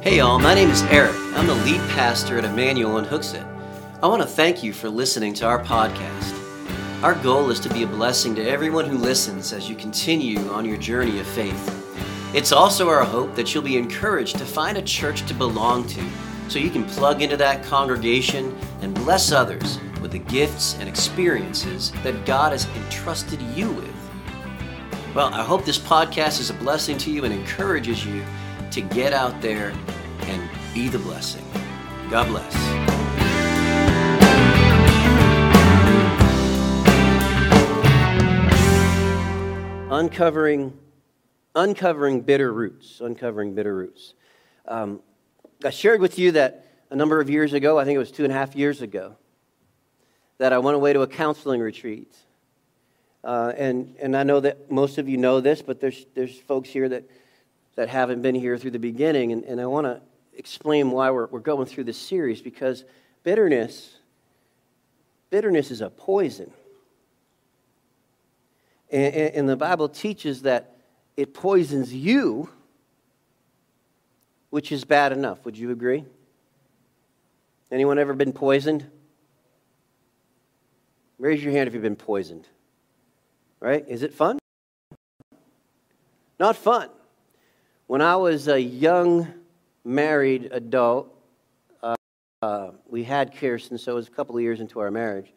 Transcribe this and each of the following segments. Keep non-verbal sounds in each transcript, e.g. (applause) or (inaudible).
Hey y'all, my name is Eric. I'm the lead pastor at Emmanuel in Hooksett. I want to thank you for listening to our podcast. Our goal is to be a blessing to everyone who listens as you continue on your journey of faith. It's also our hope that you'll be encouraged to find a church to belong to so you can plug into that congregation and bless others with the gifts and experiences that God has entrusted you with. Well, I hope this podcast is a blessing to you and encourages you to get out there and be the blessing. God bless. Uncovering, uncovering bitter roots. Uncovering bitter roots. Um, I shared with you that a number of years ago, I think it was two and a half years ago, that I went away to a counseling retreat. Uh, and, and I know that most of you know this, but there's, there's folks here that, that haven't been here through the beginning. And, and I want to explain why we're, we're going through this series because bitterness, bitterness is a poison. And, and the Bible teaches that it poisons you, which is bad enough. Would you agree? Anyone ever been poisoned? Raise your hand if you've been poisoned. Right? Is it fun? Not fun. When I was a young married adult, uh, uh, we had Kirsten, so it was a couple of years into our marriage.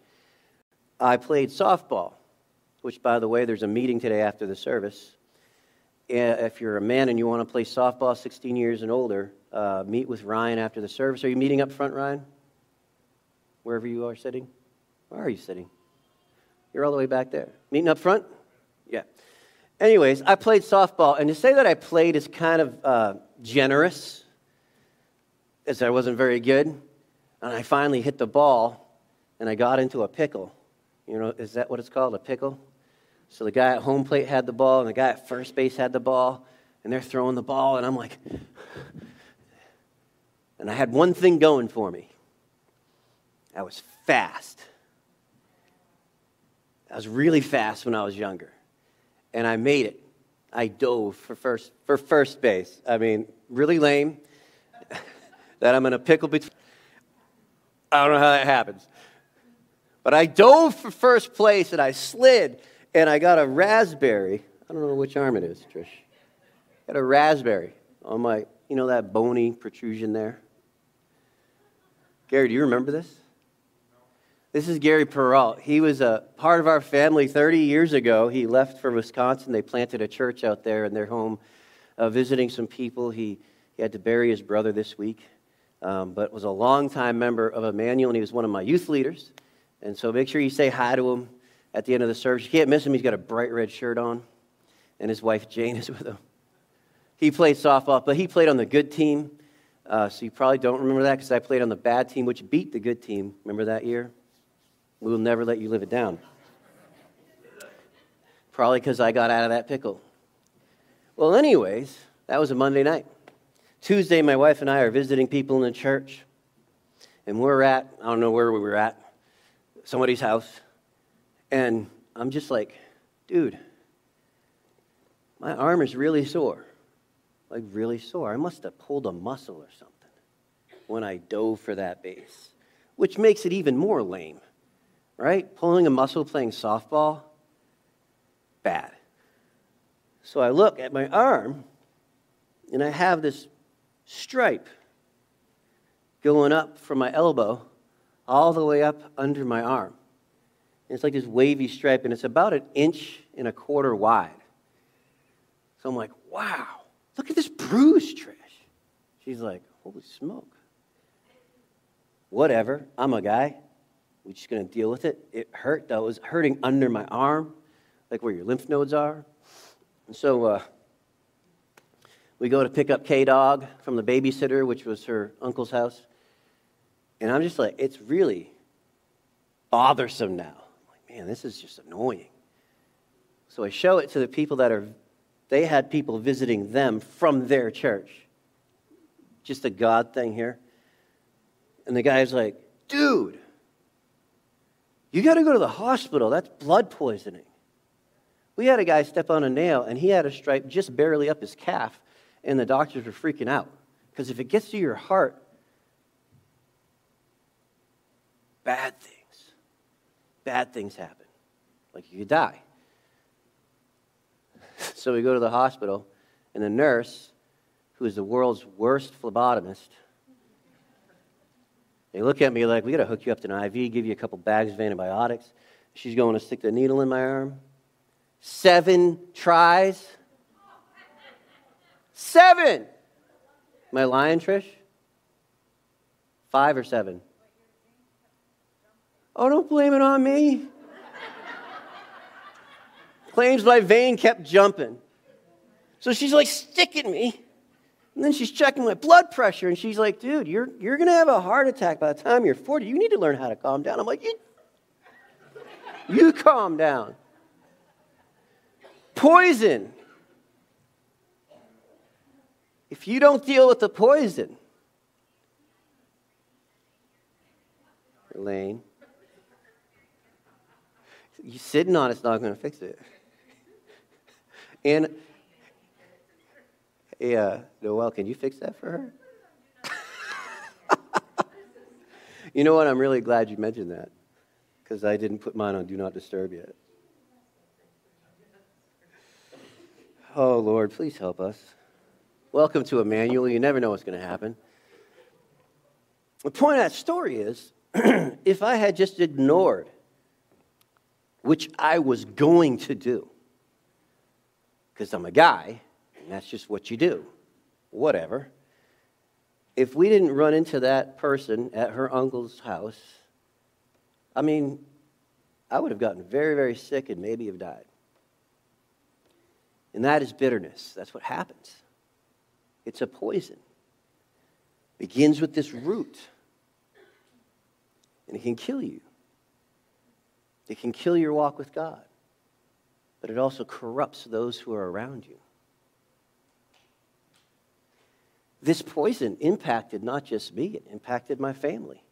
I played softball, which, by the way, there's a meeting today after the service. If you're a man and you want to play softball 16 years and older, uh, meet with Ryan after the service. Are you meeting up front, Ryan? Wherever you are sitting? Where are you sitting? You're all the way back there. Meeting up front? Yeah. Anyways, I played softball, and to say that I played is kind of uh, generous, as I wasn't very good. And I finally hit the ball, and I got into a pickle. You know, is that what it's called, a pickle? So the guy at home plate had the ball, and the guy at first base had the ball, and they're throwing the ball, and I'm like, (sighs) and I had one thing going for me. I was fast. I was really fast when I was younger, and I made it. I dove for first, for first base. I mean, really lame (laughs) that I'm in a pickle between. I don't know how that happens. But I dove for first place and I slid and I got a raspberry. I don't know which arm it is, Trish. I got a raspberry on my, you know, that bony protrusion there. Gary, do you remember this? This is Gary Peralt. He was a part of our family 30 years ago. He left for Wisconsin. They planted a church out there in their home, uh, visiting some people. He, he had to bury his brother this week, um, but was a longtime member of Emmanuel, and he was one of my youth leaders. And so make sure you say hi to him at the end of the service. You can't miss him. He's got a bright red shirt on, and his wife Jane (laughs) is with him. He played softball, but he played on the good team. Uh, so you probably don't remember that because I played on the bad team, which beat the good team. Remember that year? We will never let you live it down. Probably because I got out of that pickle. Well, anyways, that was a Monday night. Tuesday, my wife and I are visiting people in the church, and we're at, I don't know where we were at, somebody's house. And I'm just like, dude, my arm is really sore. Like, really sore. I must have pulled a muscle or something when I dove for that base, which makes it even more lame right? Pulling a muscle playing softball, bad. So I look at my arm and I have this stripe going up from my elbow all the way up under my arm. And it's like this wavy stripe, and it's about an inch and a quarter wide. So I'm like, wow, look at this bruise, Trish. She's like, holy smoke. Whatever, I'm a guy. We're just going to deal with it. It hurt, though. It was hurting under my arm, like where your lymph nodes are. And so uh, we go to pick up K Dog from the babysitter, which was her uncle's house. And I'm just like, it's really bothersome now. I'm like, man, this is just annoying. So I show it to the people that are, they had people visiting them from their church. Just a God thing here. And the guy's like, dude, you got to go to the hospital. That's blood poisoning. We had a guy step on a nail, and he had a stripe just barely up his calf, and the doctors were freaking out Because if it gets to your heart, bad things, bad things happen. Like you could die. (laughs) So we go to the hospital, and the nurse, who is the world's worst phlebotomist, they look at me like, we got to hook you up to an IV, give you a couple bags of antibiotics. She's going to stick the needle in my arm. Seven tries. Seven! Am I lying, Trish? Five or seven? Oh, don't blame it on me. Claims my vein kept jumping. So she's like sticking me. And then she's checking my blood pressure, and she's like, dude, you're, you're going to have a heart attack by the time you're 40. You need to learn how to calm down. I'm like, you, you calm down. Poison. If you don't deal with the poison, Elaine, you sitting on it's not going to fix it. And yeah, Noel, can you fix that for her? (laughs) you know what? I'm really glad you mentioned that because I didn't put mine on Do Not Disturb yet. Oh, Lord, please help us. Welcome to Emmanuel. You never know what's going to happen. The point of that story is (clears throat) if I had just ignored, which I was going to do, because I'm a guy, and that's just what you do. Whatever. If we didn't run into that person at her uncle's house, I mean, I would have gotten very, very sick and maybe have died. And that is bitterness. That's what happens. It's a poison. Begins with this root. And it can kill you. It can kill your walk with God. But it also corrupts those who are around you. This poison impacted not just me, it impacted my family.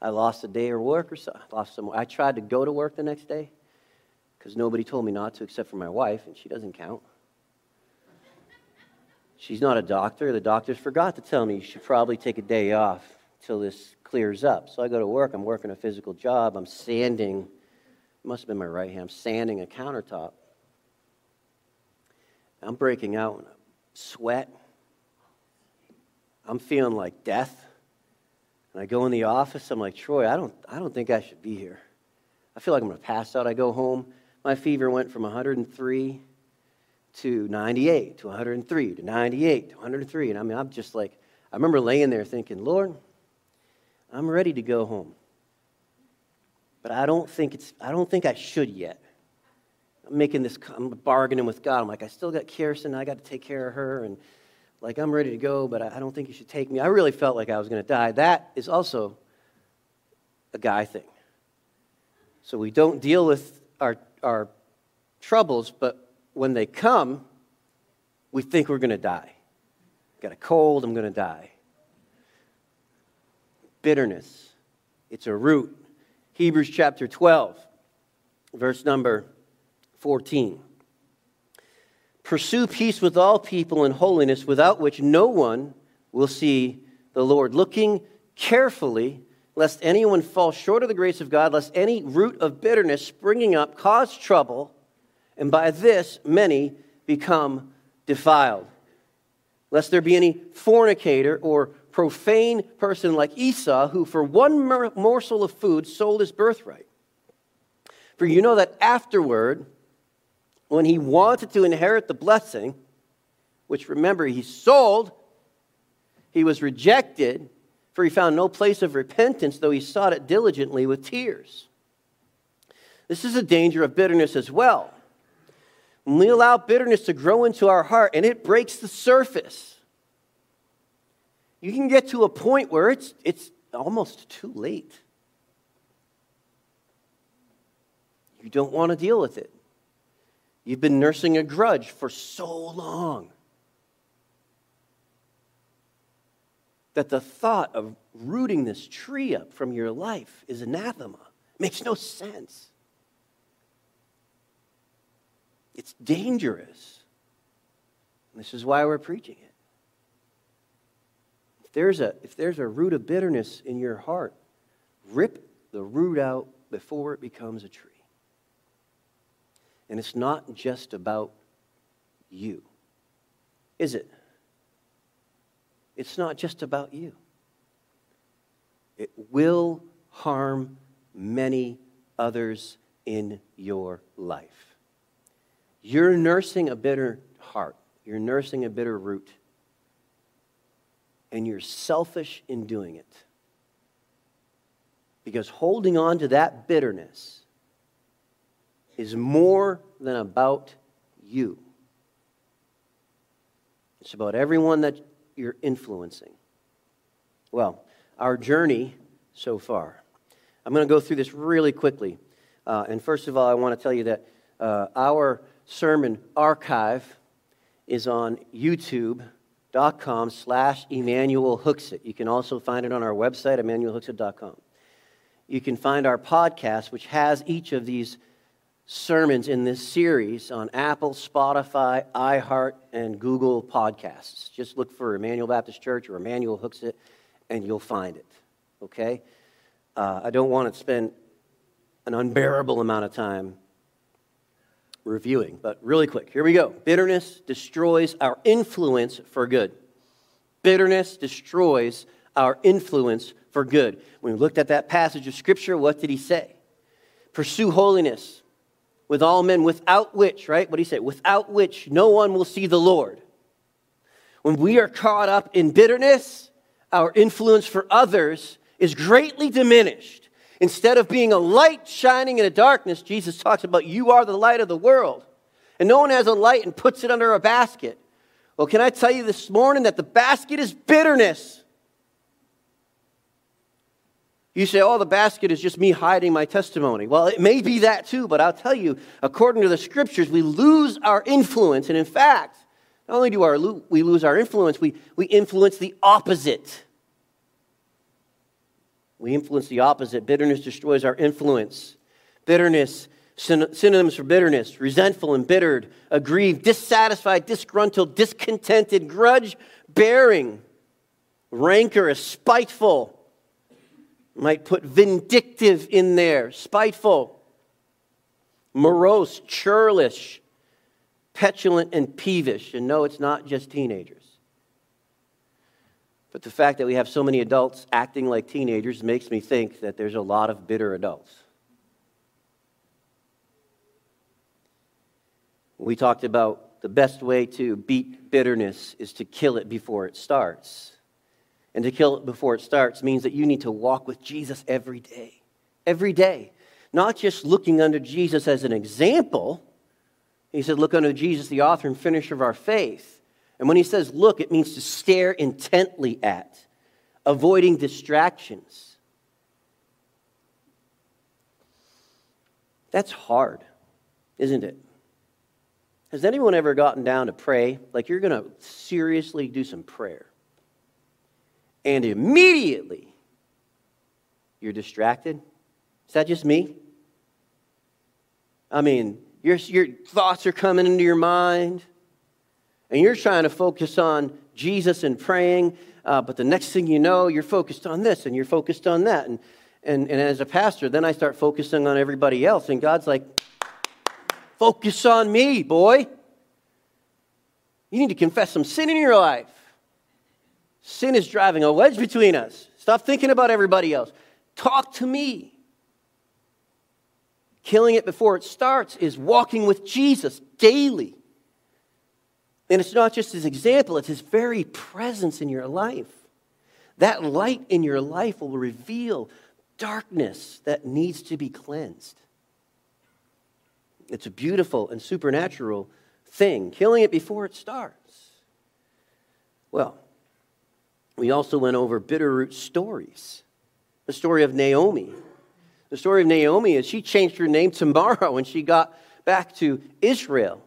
I lost a day of work or so. I lost some. I tried to go to work the next day because nobody told me not to except for my wife, and she doesn't count. She's not a doctor. The doctors forgot to tell me you should probably take a day off till this clears up. So I go to work. I'm working a physical job. I'm sanding. Must have been my right hand. I'm sanding a countertop. I'm breaking out in sweat. I'm feeling like death. And I go in the office, I'm like, Troy, I don't, I don't think I should be here. I feel like I'm going to pass out. I go home. My fever went from 103 to 98 to 103 to 98 to 103. And I mean, I'm just like, I remember laying there thinking, Lord, I'm ready to go home. But I don't think it's, I don't think I should yet. I'm making this, I'm bargaining with God. I'm like, I still got Kirsten. I got to take care of her. And like I'm ready to go, but I don't think you should take me. I really felt like I was going to die. That is also a guy thing. So we don't deal with our, our troubles, but when they come, we think we're going to die. Got a cold, I'm going to die. Bitterness, it's a root. Hebrews chapter 12, verse number 14. Pursue peace with all people and holiness, without which no one will see the Lord. Looking carefully, lest anyone fall short of the grace of God, lest any root of bitterness springing up cause trouble, and by this many become defiled. Lest there be any fornicator or profane person like Esau, who for one morsel of food sold his birthright. For you know that afterward, when he wanted to inherit the blessing, which remember he sold, he was rejected, for he found no place of repentance, though he sought it diligently with tears. This is a danger of bitterness as well. When we allow bitterness to grow into our heart and it breaks the surface, you can get to a point where it's, it's almost too late. You don't want to deal with it. You've been nursing a grudge for so long that the thought of rooting this tree up from your life is anathema. Makes no sense. It's dangerous. This is why we're preaching it. If there's a, if there's a root of bitterness in your heart, rip the root out before it becomes a tree. And it's not just about you, is it? It's not just about you. It will harm many others in your life. You're nursing a bitter heart, you're nursing a bitter root, and you're selfish in doing it. Because holding on to that bitterness is more than about you. It's about everyone that you're influencing. Well, our journey so far. I'm going to go through this really quickly. Uh, and first of all, I want to tell you that uh, our sermon archive is on youtube.com slash Emmanuel Hooksett. You can also find it on our website, emmanuelhooksett.com. You can find our podcast, which has each of these sermons in this series on Apple, Spotify, iHeart, and Google Podcasts. Just look for Emmanuel Baptist Church or Emmanuel Hooksett, and you'll find it. Okay? Uh, I don't want to spend an unbearable amount of time reviewing, but really quick, here we go. Bitterness destroys our influence for good. Bitterness destroys our influence for good. When we looked at that passage of Scripture, what did he say? Pursue holiness with all men, without which, right? What do you say? Without which no one will see the Lord. When we are caught up in bitterness, our influence for others is greatly diminished. Instead of being a light shining in a darkness, Jesus talks about you are the light of the world. And no one has a light and puts it under a basket. Well, can I tell you this morning that the basket is bitterness? You say, oh, the basket is just me hiding my testimony. Well, it may be that too, but I'll tell you, according to the scriptures, we lose our influence. And in fact, not only do our, we lose our influence, we, we influence the opposite. We influence the opposite. Bitterness destroys our influence. Bitterness, synonyms for bitterness resentful, embittered, aggrieved, dissatisfied, disgruntled, discontented, grudge bearing, rancorous, spiteful. Might put vindictive in there, spiteful, morose, churlish, petulant, and peevish. And no, it's not just teenagers. But the fact that we have so many adults acting like teenagers makes me think that there's a lot of bitter adults. We talked about the best way to beat bitterness is to kill it before it starts. And to kill it before it starts means that you need to walk with Jesus every day. Every day. Not just looking unto Jesus as an example. He said, Look unto Jesus, the author and finisher of our faith. And when he says look, it means to stare intently at, avoiding distractions. That's hard, isn't it? Has anyone ever gotten down to pray? Like you're going to seriously do some prayer. And immediately you're distracted? Is that just me? I mean, your, your thoughts are coming into your mind and you're trying to focus on Jesus and praying, uh, but the next thing you know, you're focused on this and you're focused on that. And, and, and as a pastor, then I start focusing on everybody else, and God's like, focus on me, boy. You need to confess some sin in your life. Sin is driving a wedge between us. Stop thinking about everybody else. Talk to me. Killing it before it starts is walking with Jesus daily. And it's not just his example, it's his very presence in your life. That light in your life will reveal darkness that needs to be cleansed. It's a beautiful and supernatural thing, killing it before it starts. Well, we also went over bitterroot stories. The story of Naomi. The story of Naomi is she changed her name to Mara when she got back to Israel.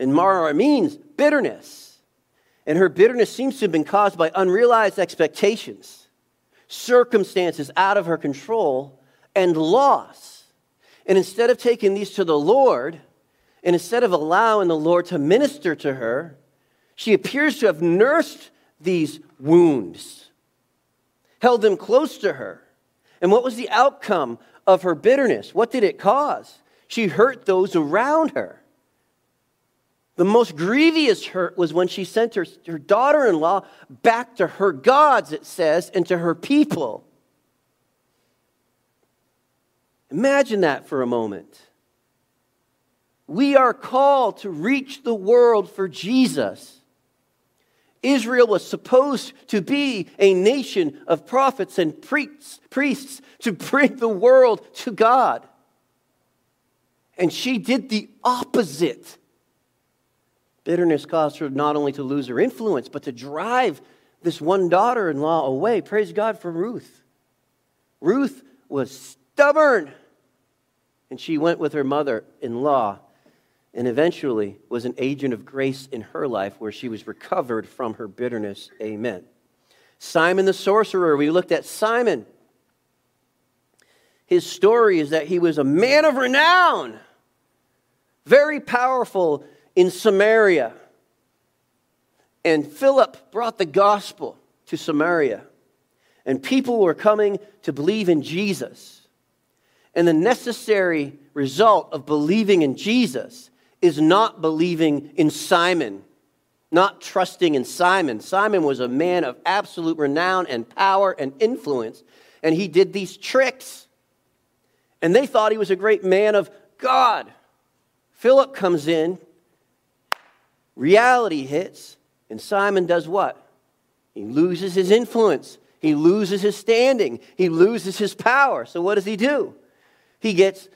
And Mara means bitterness. And her bitterness seems to have been caused by unrealized expectations, circumstances out of her control, and loss. And instead of taking these to the Lord, and instead of allowing the Lord to minister to her, she appears to have nursed these wounds, held them close to her. And what was the outcome of her bitterness? What did it cause? She hurt those around her. The most grievous hurt was when she sent her, her daughter in law back to her gods, it says, and to her people. Imagine that for a moment. We are called to reach the world for Jesus. Israel was supposed to be a nation of prophets and priests, priests to bring the world to God. And she did the opposite. Bitterness caused her not only to lose her influence, but to drive this one daughter in law away. Praise God for Ruth. Ruth was stubborn, and she went with her mother in law and eventually was an agent of grace in her life where she was recovered from her bitterness. Amen. Simon the sorcerer, we looked at Simon. His story is that he was a man of renown, very powerful in Samaria. And Philip brought the gospel to Samaria, and people were coming to believe in Jesus. And the necessary result of believing in Jesus is not believing in Simon, not trusting in Simon. Simon was a man of absolute renown and power and influence, and he did these tricks. And they thought he was a great man of God. Philip comes in, reality hits, and Simon does what? He loses his influence. He loses his standing. He loses his power. So, what does he do? He gets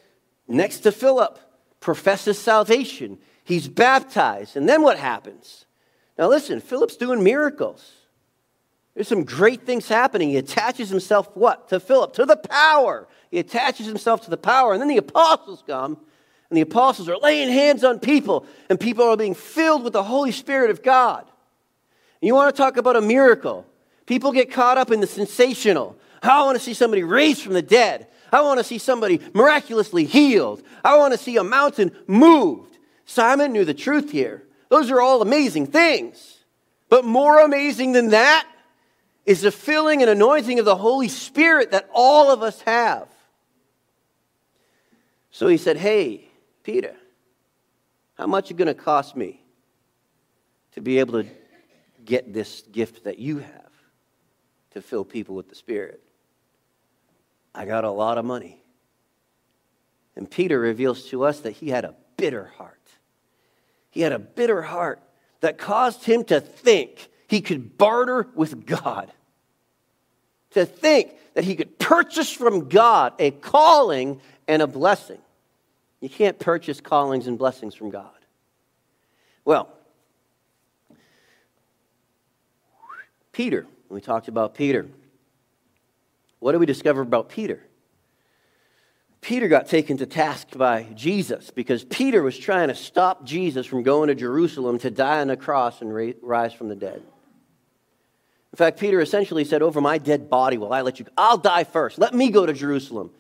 next to Philip professes salvation. He's baptized. And then what happens? Now, listen, Philip's doing miracles. There's some great things happening. He attaches himself what? To Philip, to the power. He attaches himself to the power. And then the apostles come, and the apostles are laying hands on people, and people are being filled with the Holy Spirit of God. And you want to talk about a miracle? People get caught up in the sensational. Oh, I want to see somebody raised from the dead. I want to see somebody miraculously healed. I want to see a mountain moved. Simon knew the truth here. Those are all amazing things. But more amazing than that is the filling and anointing of the Holy Spirit that all of us have. So he said, Hey, Peter, how much is going to cost me to be able to get this gift that you have to fill people with the Spirit? I got a lot of money. And Peter reveals to us that he had a bitter heart. He had a bitter heart that caused him to think he could barter with God, to think that he could purchase from God a calling and a blessing. You can't purchase callings and blessings from God. Well, Peter, we talked about Peter. What do we discover about Peter? Peter got taken to task by Jesus because Peter was trying to stop Jesus from going to Jerusalem to die on the cross and rise from the dead. In fact, Peter essentially said, Over my dead body will I let you go. I'll die first. Let me go to Jerusalem.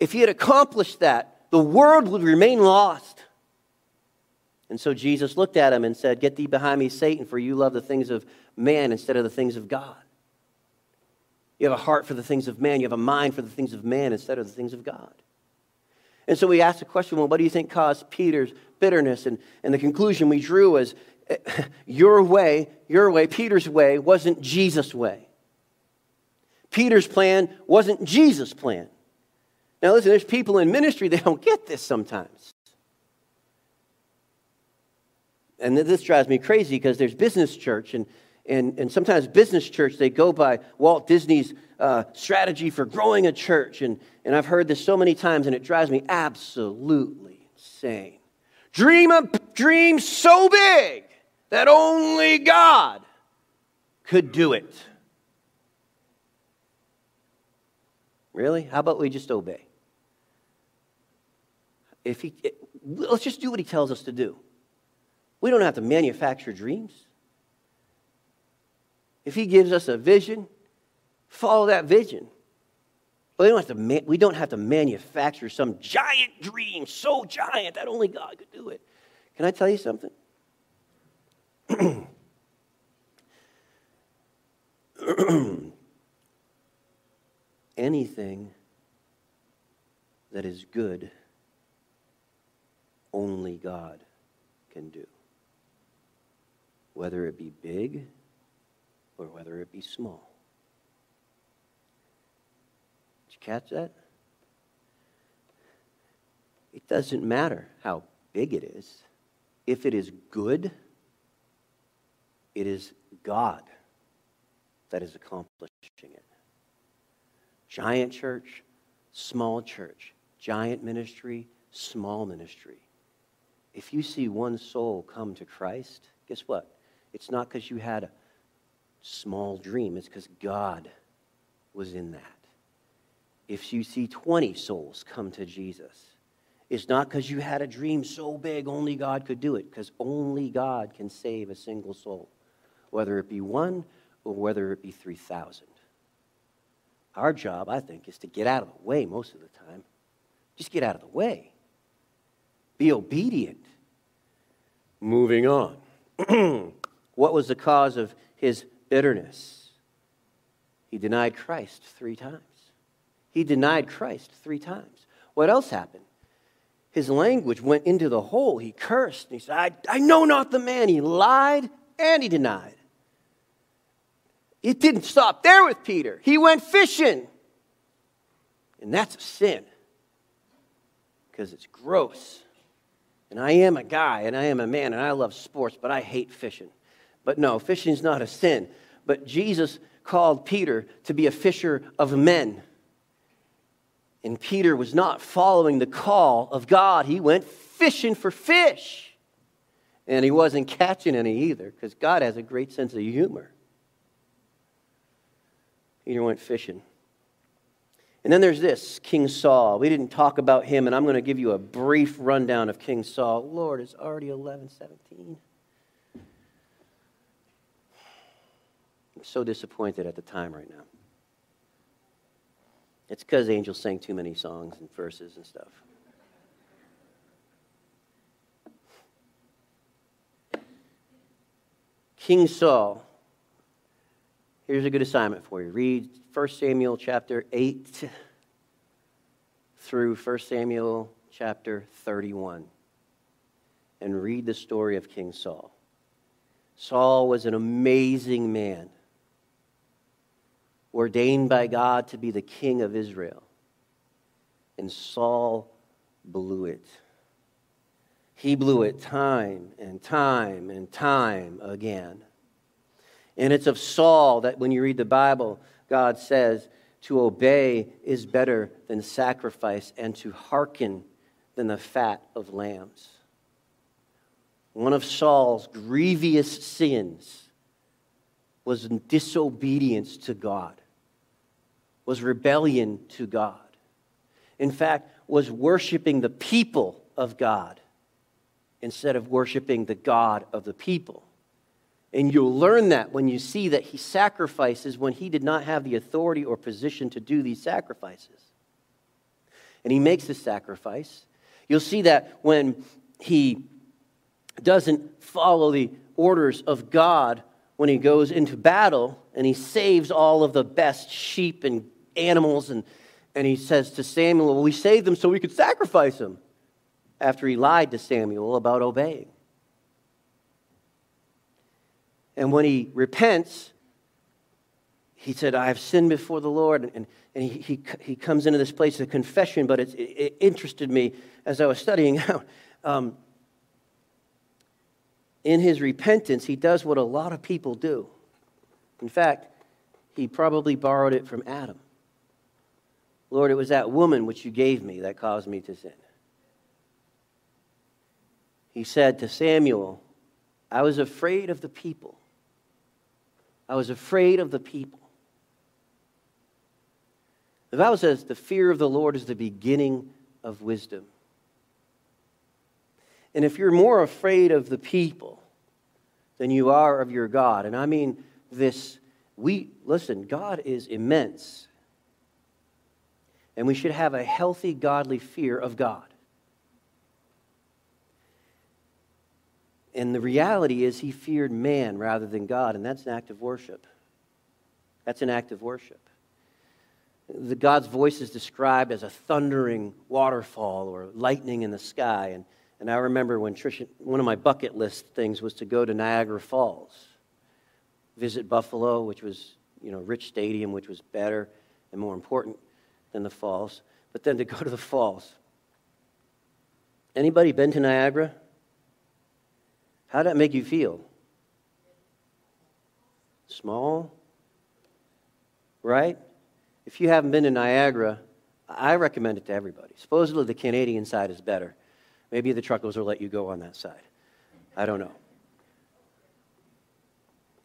If he had accomplished that, the world would remain lost. And so Jesus looked at him and said, Get thee behind me, Satan, for you love the things of man instead of the things of God. You have a heart for the things of man. You have a mind for the things of man instead of the things of God. And so we asked the question well, what do you think caused Peter's bitterness? And, and the conclusion we drew was (laughs) your way, your way, Peter's way, wasn't Jesus' way. Peter's plan wasn't Jesus' plan. Now, listen, there's people in ministry (laughs) that don't get this sometimes. And this drives me crazy because there's business church, and and, and sometimes business church, they go by Walt Disney's uh, strategy for growing a church. And, and I've heard this so many times, and it drives me absolutely insane. Dream a dream so big that only God could do it. Really? How about we just obey? If he, let's just do what he tells us to do. We don't have to manufacture dreams. If He gives us a vision, follow that vision. We don't, have to, we don't have to manufacture some giant dream so giant that only God could do it. Can I tell you something? (clears throat) Anything that is good, only God can do. Whether it be big or whether it be small. Did you catch that? It doesn't matter how big it is. If it is good, it is God that is accomplishing it. Giant church, small church, giant ministry, small ministry. If you see one soul come to Christ, guess what? It's not because you had a small dream, it's because God was in that. If you see 20 souls come to Jesus, it's not because you had a dream so big only God could do it, because only God can save a single soul, whether it be one or whether it be 3,000. Our job, I think, is to get out of the way most of the time. Just get out of the way. Be obedient. Moving on. (clears throat) what was the cause of his bitterness? He denied Christ three times. He denied Christ three times. What else happened? His language went into the hole. He cursed. He said, I, I know not the man. He lied and he denied. It didn't stop there with Peter. He went fishing. And that's a sin because it's gross. And I am a guy and I am a man and I love sports, but I hate fishing. But no, fishing's not a sin. But Jesus called Peter to be a fisher of men. And Peter was not following the call of God. He went fishing for fish. And he wasn't catching any either because God has a great sense of humor. Peter went fishing. And then there's this King Saul. We didn't talk about him, and I'm going to give you a brief rundown of King Saul. Lord, it's already 11 17. So disappointed at the time right now. It's because Angel sang too many songs and verses and stuff. King Saul. Here's a good assignment for you. Read 1 Samuel chapter 8 through 1 Samuel chapter 31 and read the story of King Saul. Saul was an amazing man, ordained by God to be the king of Israel. And Saul blew it. He blew it time and time and time again. And it's of Saul that when you read the Bible, God says, to obey is better than sacrifice, and to hearken than the fat of lambs. One of Saul's grievous sins was disobedience to God, was rebellion to God. In fact, was worshiping the people of God instead of worshiping the God of the people. And you'll learn that when you see that he sacrifices when he did not have the authority or position to do these sacrifices. And he makes the sacrifice. You'll see that when he doesn't follow the orders of God when he goes into battle and he saves all of the best sheep and animals and, and he says to Samuel, well, we saved them so we could sacrifice them after he lied to Samuel about obeying. And when he repents, he said, I have sinned before the Lord. And, and he, he, he comes into this place of confession, but it, it interested me as I was studying (laughs) out. Um, in his repentance, he does what a lot of people do. In fact, he probably borrowed it from Adam. Lord, it was that woman which you gave me that caused me to sin. He said to Samuel, I was afraid of the people I was afraid of the people. The Bible says the fear of the Lord is the beginning of wisdom. And if you're more afraid of the people than you are of your God, and I mean this, we, listen, God is immense. And we should have a healthy, godly fear of God. And the reality is, he feared man rather than God, and that's an act of worship. That's an act of worship. The God's voice is described as a thundering waterfall or lightning in the sky. And, and I remember when Trisha, one of my bucket list things was to go to Niagara Falls, visit Buffalo, which was, you know, rich stadium, which was better and more important than the falls, but then to go to the falls. Anybody been to Niagara? How did that make you feel? Small? Right? If you haven't been to Niagara, I recommend it to everybody. Supposedly the Canadian side is better. Maybe the truckers will let you go on that side. I don't know.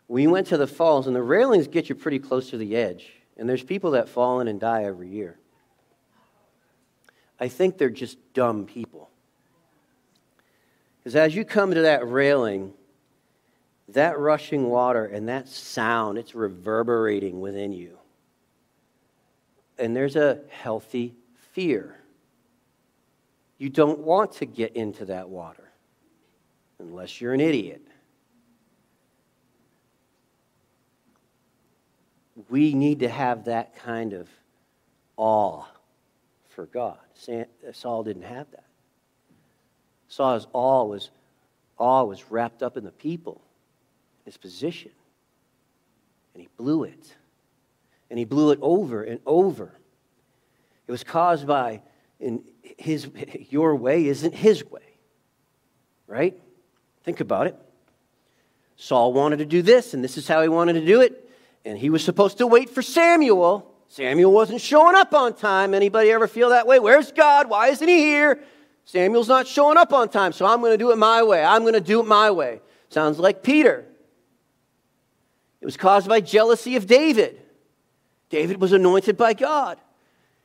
We went to the falls, and the railings get you pretty close to the edge. And there's people that fall in and die every year. I think they're just dumb people. Because as you come to that railing, that rushing water and that sound, it's reverberating within you. And there's a healthy fear. You don't want to get into that water unless you're an idiot. We need to have that kind of awe for God. Uh, Saul didn't have that. Saul's awe was, awe was wrapped up in the people, his position. And he blew it. And he blew it over and over. It was caused by in his, (laughs) your way isn't his way. Right? Think about it. Saul wanted to do this, and this is how he wanted to do it. And he was supposed to wait for Samuel. Samuel wasn't showing up on time. Anybody ever feel that way? Where's God? Why isn't he here? Samuel's not showing up on time, so I'm going to do it my way. I'm going to do it my way. Sounds like Peter. It was caused by jealousy of David. David was anointed by God.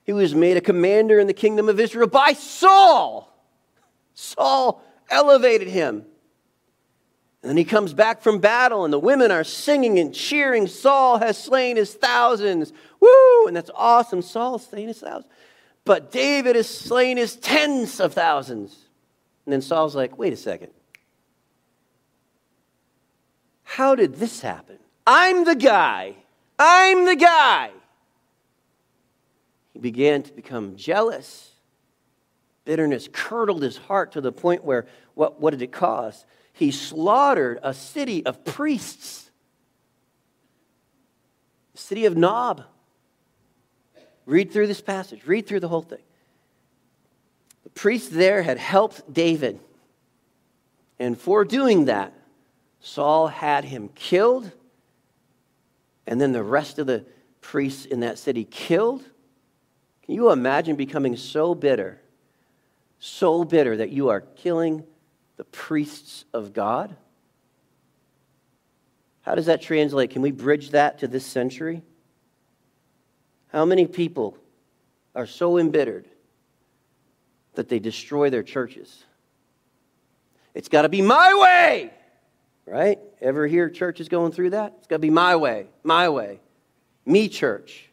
He was made a commander in the kingdom of Israel by Saul. Saul elevated him. And then he comes back from battle, and the women are singing and cheering. Saul has slain his thousands. Woo! And that's awesome. Saul's slain his thousands. But David has slain his tens of thousands. And then Saul's like, wait a second. How did this happen? I'm the guy. I'm the guy. He began to become jealous. Bitterness curdled his heart to the point where, what, what did it cause? He slaughtered a city of priests, the city of Nob. Read through this passage, read through the whole thing. The priests there had helped David. And for doing that, Saul had him killed, and then the rest of the priests in that city killed. Can you imagine becoming so bitter, so bitter that you are killing the priests of God? How does that translate? Can we bridge that to this century? How many people are so embittered that they destroy their churches? It's got to be my way, right? Ever hear churches going through that? It's got to be my way, my way, me church.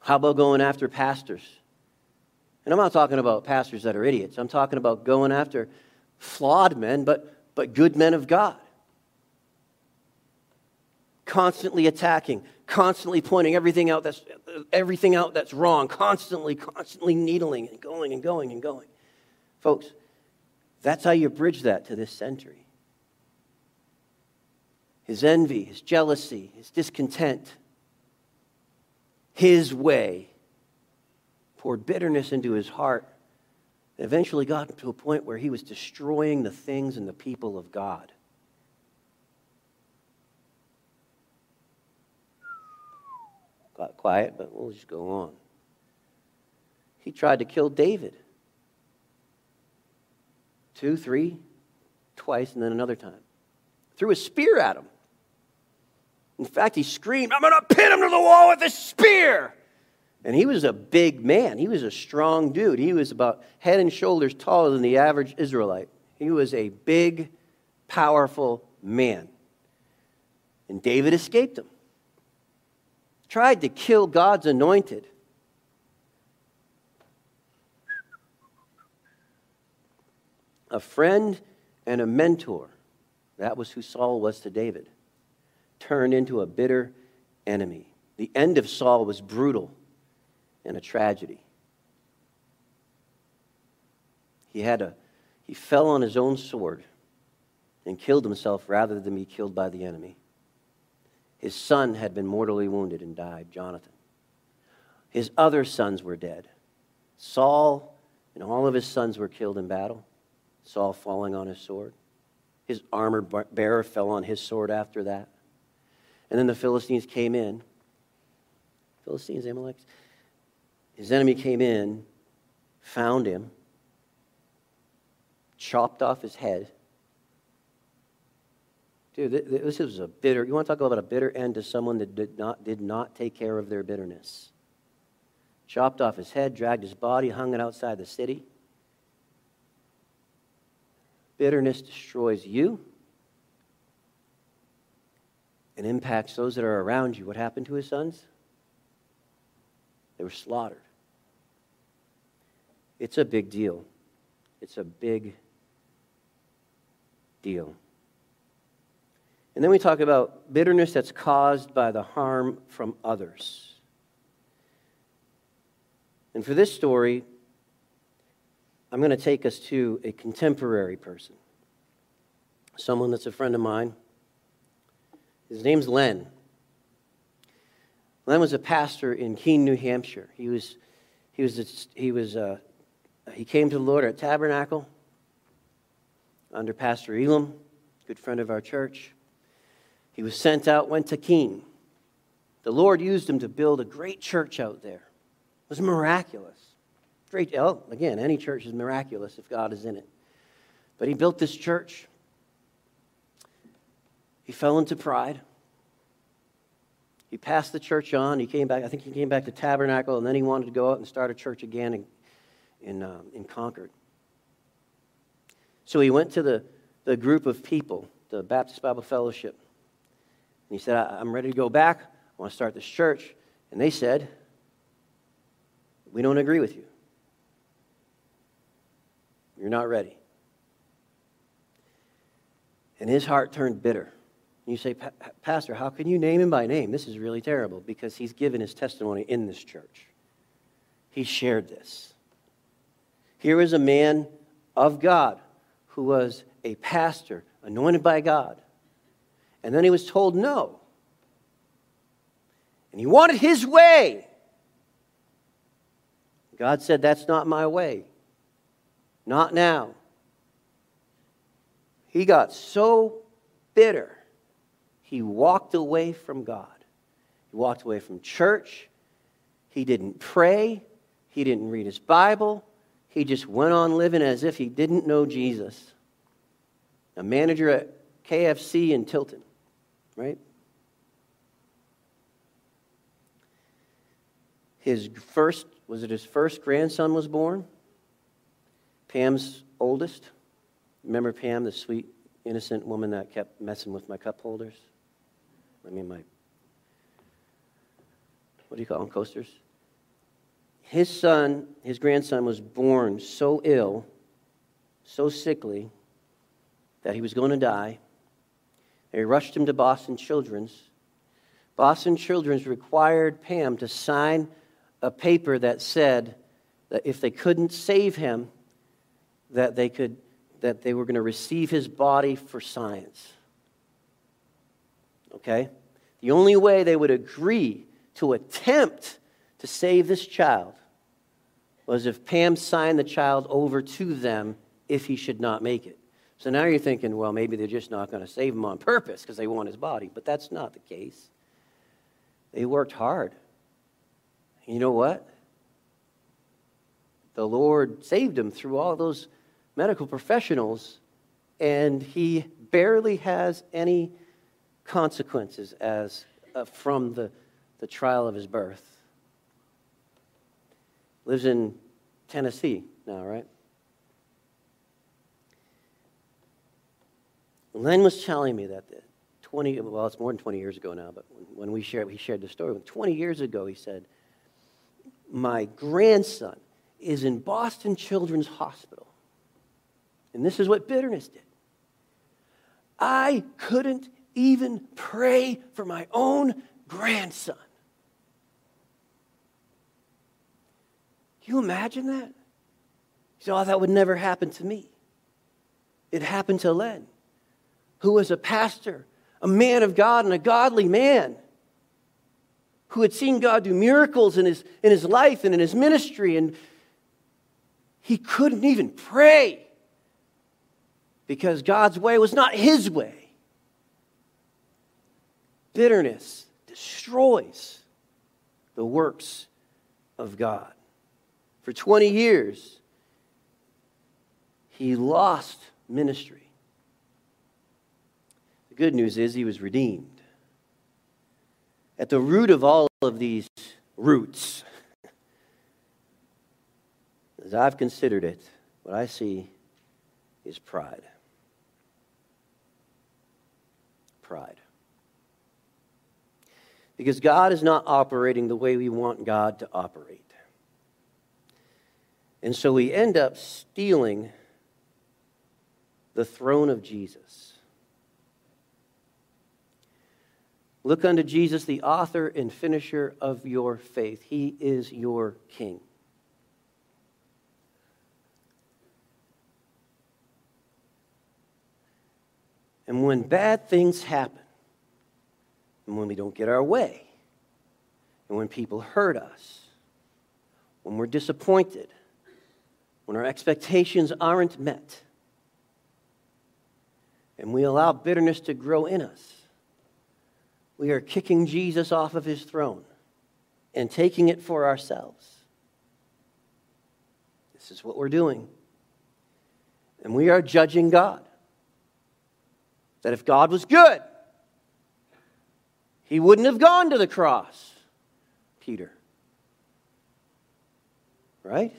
How about going after pastors? And I'm not talking about pastors that are idiots. I'm talking about going after flawed men, but, but good men of God. Constantly attacking, constantly pointing everything out that's everything out that's wrong, constantly, constantly needling and going and going and going. Folks, that's how you bridge that to this century. His envy, his jealousy, his discontent, his way poured bitterness into his heart. And eventually got to a point where he was destroying the things and the people of God. Got quiet, but we'll just go on. He tried to kill David. Two, three, twice, and then another time. Threw a spear at him. In fact, he screamed, I'm going to pin him to the wall with a spear. And he was a big man. He was a strong dude. He was about head and shoulders taller than the average Israelite. He was a big, powerful man. And David escaped him. Tried to kill God's anointed. A friend and a mentor. That was who Saul was to David. Turned into a bitter enemy. The end of Saul was brutal and a tragedy. He had a he fell on his own sword and killed himself rather than be killed by the enemy. His son had been mortally wounded and died, Jonathan. His other sons were dead. Saul and all of his sons were killed in battle, Saul falling on his sword. His armor bearer fell on his sword after that. And then the Philistines came in. Philistines, Amaleks. His enemy came in, found him, chopped off his head. Dude, this is a bitter. You want to talk about a bitter end to someone that did not, did not take care of their bitterness? Chopped off his head, dragged his body, hung it outside the city. Bitterness destroys you and impacts those that are around you. What happened to his sons? They were slaughtered. It's a big deal. It's a big deal. And then we talk about bitterness that's caused by the harm from others. And for this story, I'm going to take us to a contemporary person, someone that's a friend of mine. His name's Len. Len was a pastor in Keene, New Hampshire. He was, he was, he was, uh, he came to the Lord at Tabernacle under Pastor Elam, good friend of our church. He was sent out, went to Keene. The Lord used him to build a great church out there. It was miraculous. Great, oh, again, any church is miraculous if God is in it. But he built this church. He fell into pride. He passed the church on. He came back, I think he came back to Tabernacle, and then he wanted to go out and start a church again in, in, um, in Concord. So he went to the, the group of people, the Baptist Bible Fellowship. And he said, I'm ready to go back. I want to start this church. And they said, We don't agree with you. You're not ready. And his heart turned bitter. You say, Pastor, how can you name him by name? This is really terrible because he's given his testimony in this church. He shared this. Here is a man of God who was a pastor, anointed by God. And then he was told no. And he wanted his way. God said, That's not my way. Not now. He got so bitter, he walked away from God. He walked away from church. He didn't pray. He didn't read his Bible. He just went on living as if he didn't know Jesus. A manager at KFC in Tilton, right? His first, was it his first grandson was born? Pam's oldest. Remember Pam, the sweet, innocent woman that kept messing with my cup holders? I mean, my, what do you call them, coasters? His son, his grandson, was born so ill, so sickly, that he was going to die. They rushed him to Boston Children's. Boston Children's required Pam to sign a paper that said that if they couldn't save him, that they could that they were going to receive his body for science. Okay? The only way they would agree to attempt to save this child was if Pam signed the child over to them if he should not make it. So now you're thinking, well, maybe they're just not going to save him on purpose because they want his body. But that's not the case. They worked hard. You know what? The Lord saved him through all those medical professionals, and he barely has any consequences as uh, from the, the trial of his birth. Lives in Tennessee now, right? Len was telling me that 20, well, it's more than 20 years ago now, but when we shared, he shared the story. 20 years ago, he said, My grandson is in Boston Children's Hospital and this is what bitterness did. I couldn't even pray for my own grandson. You imagine that? You say, oh, that would never happen to me. It happened to Len, who was a pastor, a man of God, and a godly man who had seen God do miracles in his, in his life and in his ministry, and he couldn't even pray because God's way was not his way. Bitterness destroys the works of God. For 20 years, he lost ministry. The good news is he was redeemed. At the root of all of these roots, as I've considered it, what I see is pride. Pride. Because God is not operating the way we want God to operate. And so we end up stealing the throne of Jesus. Look unto Jesus, the author and finisher of your faith. He is your king. And when bad things happen, and when we don't get our way, and when people hurt us, when we're disappointed, when our expectations aren't met, and we allow bitterness to grow in us, we are kicking Jesus off of his throne and taking it for ourselves. This is what we're doing. And we are judging God. That if God was good, he wouldn't have gone to the cross, Peter. Right?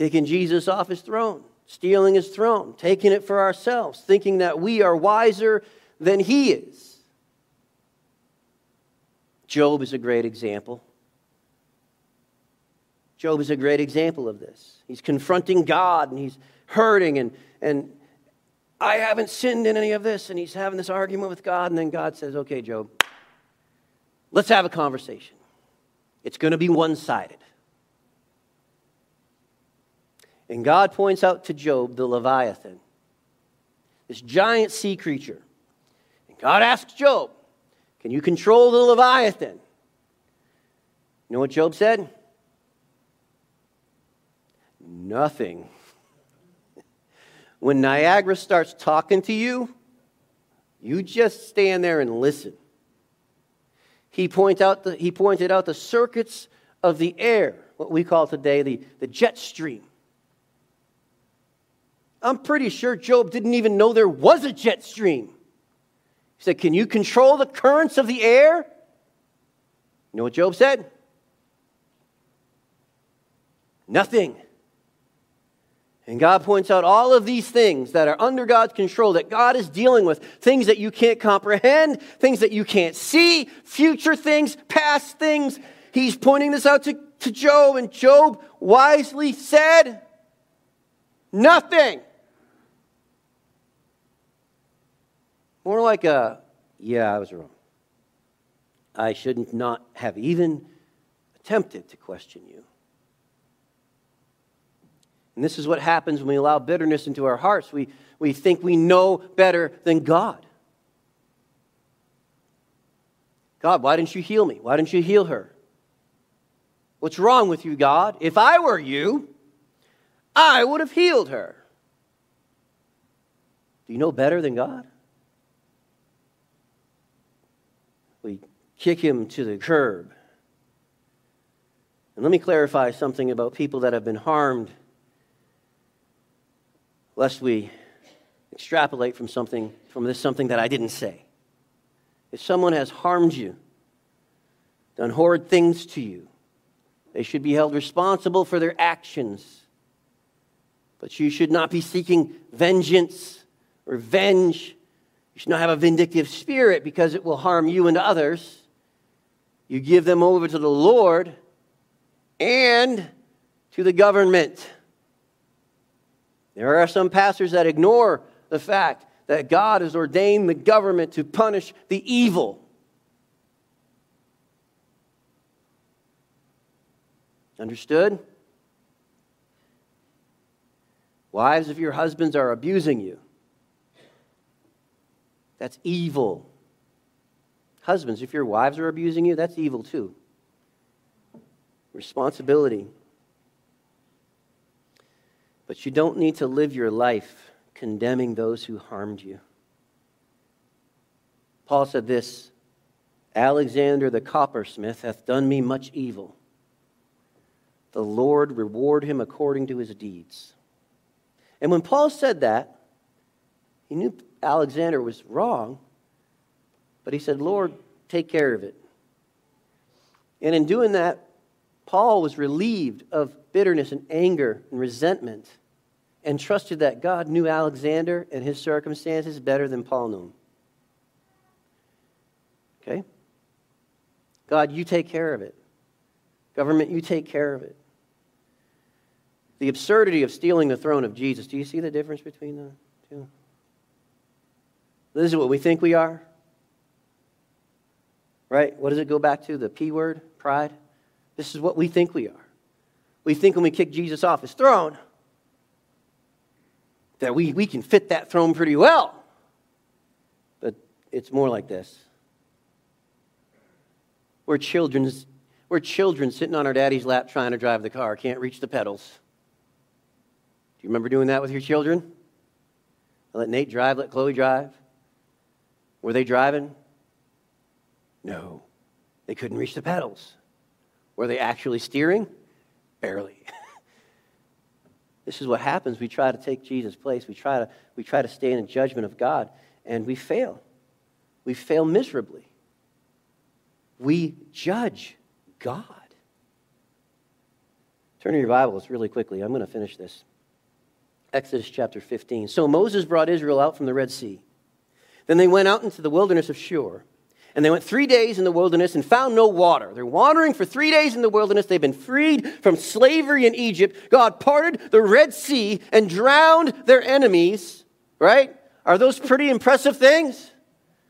Kicking Jesus off his throne, stealing his throne, taking it for ourselves, thinking that we are wiser than he is. Job is a great example. Job is a great example of this. He's confronting God and he's hurting and, and I haven't sinned in any of this. And he's having this argument with God. And then God says, Okay, Job, let's have a conversation. It's going to be one sided. And God points out to Job the Leviathan, this giant sea creature. And God asks Job, Can you control the Leviathan? You know what Job said? Nothing. When Niagara starts talking to you, you just stand there and listen. He, point out the, he pointed out the circuits of the air, what we call today the, the jet stream. I'm pretty sure Job didn't even know there was a jet stream. He said, Can you control the currents of the air? You know what Job said? Nothing. And God points out all of these things that are under God's control, that God is dealing with things that you can't comprehend, things that you can't see, future things, past things. He's pointing this out to, to Job, and Job wisely said, Nothing. More like a, yeah, I was wrong. I shouldn't not have even attempted to question you. And this is what happens when we allow bitterness into our hearts. We, we think we know better than God. God, why didn't you heal me? Why didn't you heal her? What's wrong with you, God? If I were you, I would have healed her. Do you know better than God? We kick him to the curb. And let me clarify something about people that have been harmed, lest we extrapolate from something from this something that I didn't say. If someone has harmed you, done horrid things to you, they should be held responsible for their actions. But you should not be seeking vengeance, revenge, you should not have a vindictive spirit because it will harm you and others you give them over to the Lord and to the government. There are some pastors that ignore the fact that God has ordained the government to punish the evil. Understood? Wives, if your husbands are abusing you, that's evil. Husbands, if your wives are abusing you, that's evil too. Responsibility. But you don't need to live your life condemning those who harmed you. Paul said this Alexander the coppersmith hath done me much evil. The Lord reward him according to his deeds. And when Paul said that, he knew Alexander was wrong, but he said, Lord, take care of it. And in doing that, Paul was relieved of bitterness and anger and resentment and trusted that God knew Alexander and his circumstances better than Paul knew. Okay? God, you take care of it. Government, you take care of it. The absurdity of stealing the throne of Jesus. Do you see the difference between the two? This is what we think we are. Right? What does it go back to? The P word? Pride? This is what we think we are. We think when we kick Jesus off his throne that we, we can fit that throne pretty well. But it's more like this. We're children, we're children sitting on our daddy's lap trying to drive the car, can't reach the pedals. Do you remember doing that with your children? I Let Nate drive, let Chloe drive. Were they driving? No. They couldn't reach the pedals. Were they actually steering? Barely. (laughs) this is what happens. We try to take Jesus' place. We try to, we try to stay in judgment of God, and we fail. We fail miserably. We judge God. Turn to your Bibles really quickly. I'm going to finish this. Exodus chapter 15. So Moses brought Israel out from the Red Sea. Then they went out into the wilderness of Shur. And they went three days in the wilderness and found no water. They're wandering for three days in the wilderness. They've been freed from slavery in Egypt. God parted the Red Sea and drowned their enemies, right? Are those pretty impressive things?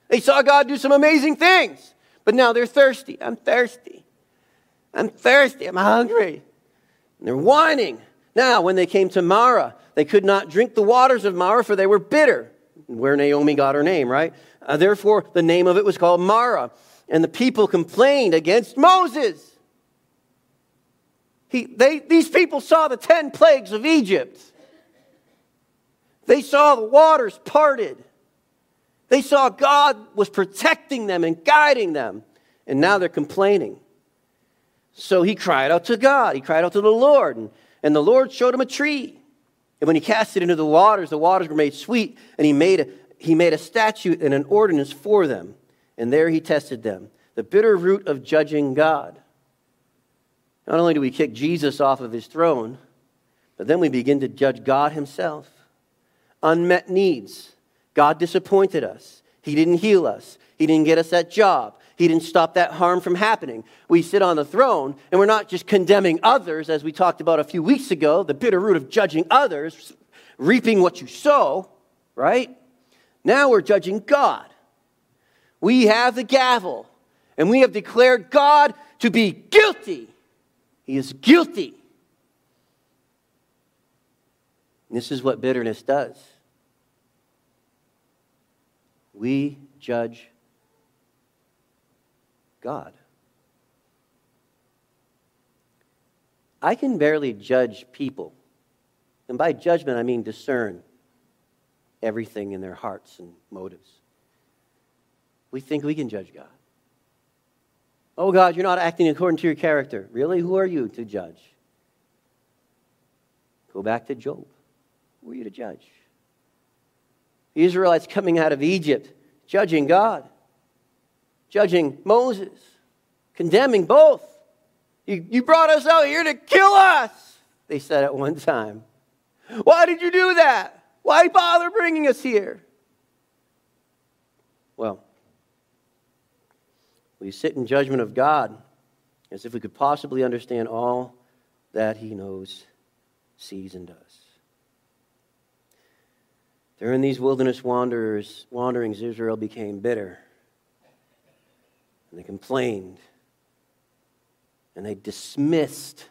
They saw God do some amazing things. But now they're thirsty. I'm thirsty. I'm thirsty. I'm hungry. And they're whining. Now, when they came to Marah, they could not drink the waters of Marah, for they were bitter, where Naomi got her name, right? Uh, therefore, the name of it was called Marah. And the people complained against Moses. He, they, these people saw the 10 plagues of Egypt. They saw the waters parted. They saw God was protecting them and guiding them. And now they're complaining. So he cried out to God. He cried out to the Lord. And, and the Lord showed him a tree. And when he cast it into the waters, the waters were made sweet. And he made a, he made a statute and an ordinance for them, and there he tested them. The bitter root of judging God. Not only do we kick Jesus off of his throne, but then we begin to judge God himself. Unmet needs. God disappointed us. He didn't heal us. He didn't get us that job. He didn't stop that harm from happening. We sit on the throne and we're not just condemning others, as we talked about a few weeks ago, the bitter root of judging others, reaping what you sow, right? Now we're judging God. We have the gavel, and we have declared God to be guilty. He is guilty. this is what bitterness does. We judge God. I can barely judge people. And by judgment, I mean discern everything in their hearts and motives. We think we can judge God. Oh, God, you're not acting according to your character. Really? Who are you to judge? Go back to Job. Who are you to judge? The Israelites coming out of Egypt, judging God, judging Moses, condemning both. You, you brought us out here to kill us, they said at one time. Why did you do that? Why bother bringing us here? Well, we sit in judgment of God as if we could possibly understand all that He knows, sees, and does. During these wilderness wanderers, wanderings, Israel became bitter. And they complained. And they dismissed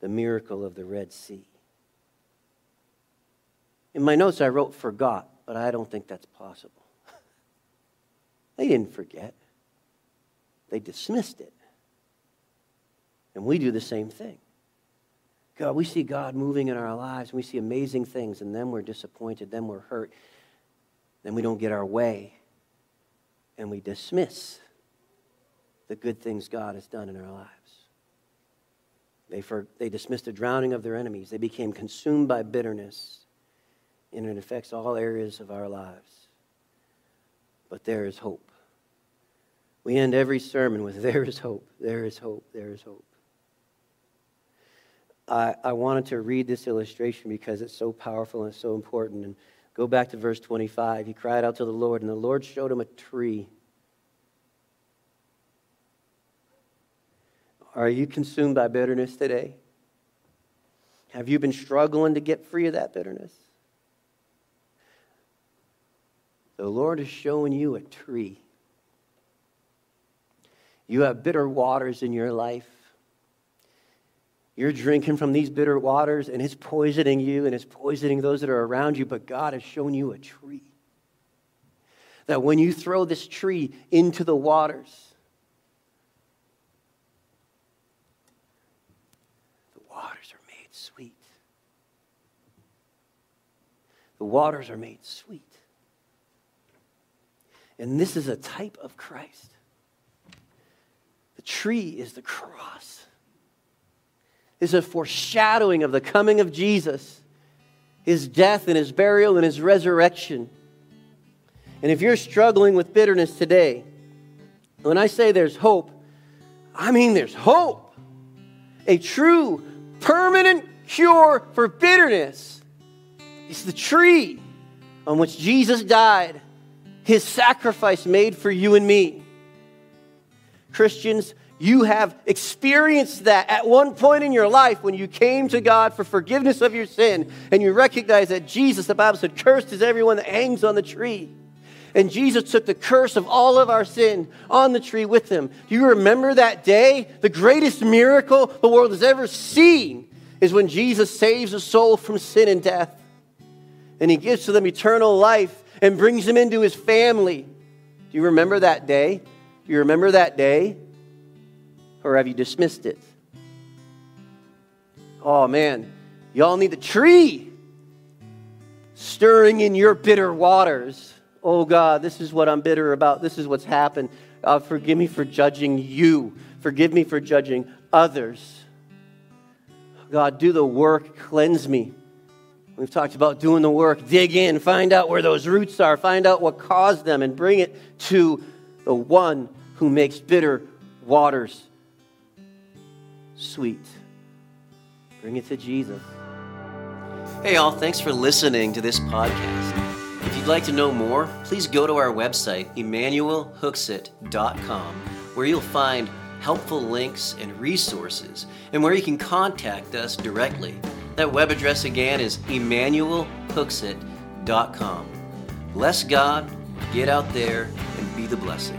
the miracle of the Red Sea. In my notes, I wrote forgot, but I don't think that's possible. (laughs) they didn't forget, they dismissed it. And we do the same thing. God, we see God moving in our lives, and we see amazing things, and then we're disappointed, then we're hurt, then we don't get our way, and we dismiss the good things God has done in our lives. They, for, they dismissed the drowning of their enemies. They became consumed by bitterness, and it affects all areas of our lives. But there is hope. We end every sermon with (laughs) there is hope, there is hope, there is hope. I, I wanted to read this illustration because it's so powerful and so important. And go back to verse 25. He cried out to the Lord, and the Lord showed him a tree. Are you consumed by bitterness today? Have you been struggling to get free of that bitterness? The Lord is showing you a tree. You have bitter waters in your life. You're drinking from these bitter waters, and it's poisoning you and it's poisoning those that are around you, but God has shown you a tree. That when you throw this tree into the waters, the waters are made sweet. The waters are made sweet. And this is a type of Christ. The tree is the cross is a foreshadowing of the coming of Jesus, his death and his burial and his resurrection. And if you're struggling with bitterness today, when I say there's hope, I mean there's hope. A true, permanent cure for bitterness is the tree on which Jesus died, his sacrifice made for you and me. Christians, you have experienced that at one point in your life when you came to God for forgiveness of your sin and you recognize that Jesus, the Bible said, cursed is everyone that hangs on the tree. And Jesus took the curse of all of our sin on the tree with him. Do you remember that day? The greatest miracle the world has ever seen is when Jesus saves a soul from sin and death. And he gives to them eternal life and brings him into his family. Do you remember that day? Do you remember that day? or have you dismissed it? Oh man, y'all need the tree stirring in your bitter waters. Oh God, this is what I'm bitter about. This is what's happened. God, forgive me for judging you. Forgive me for judging others. God, do the work, cleanse me. We've talked about doing the work. Dig in, find out where those roots are, find out what caused them, and bring it to the one who makes bitter waters sweet. Bring it to Jesus. Hey, all, thanks for listening to this podcast. If you'd like to know more, please go to our website, emmanuelhooksett.com, where you'll find helpful links and resources, and where you can contact us directly. That web address again is emmanuelhooksett.com. Bless God, get out there, and be the blessing.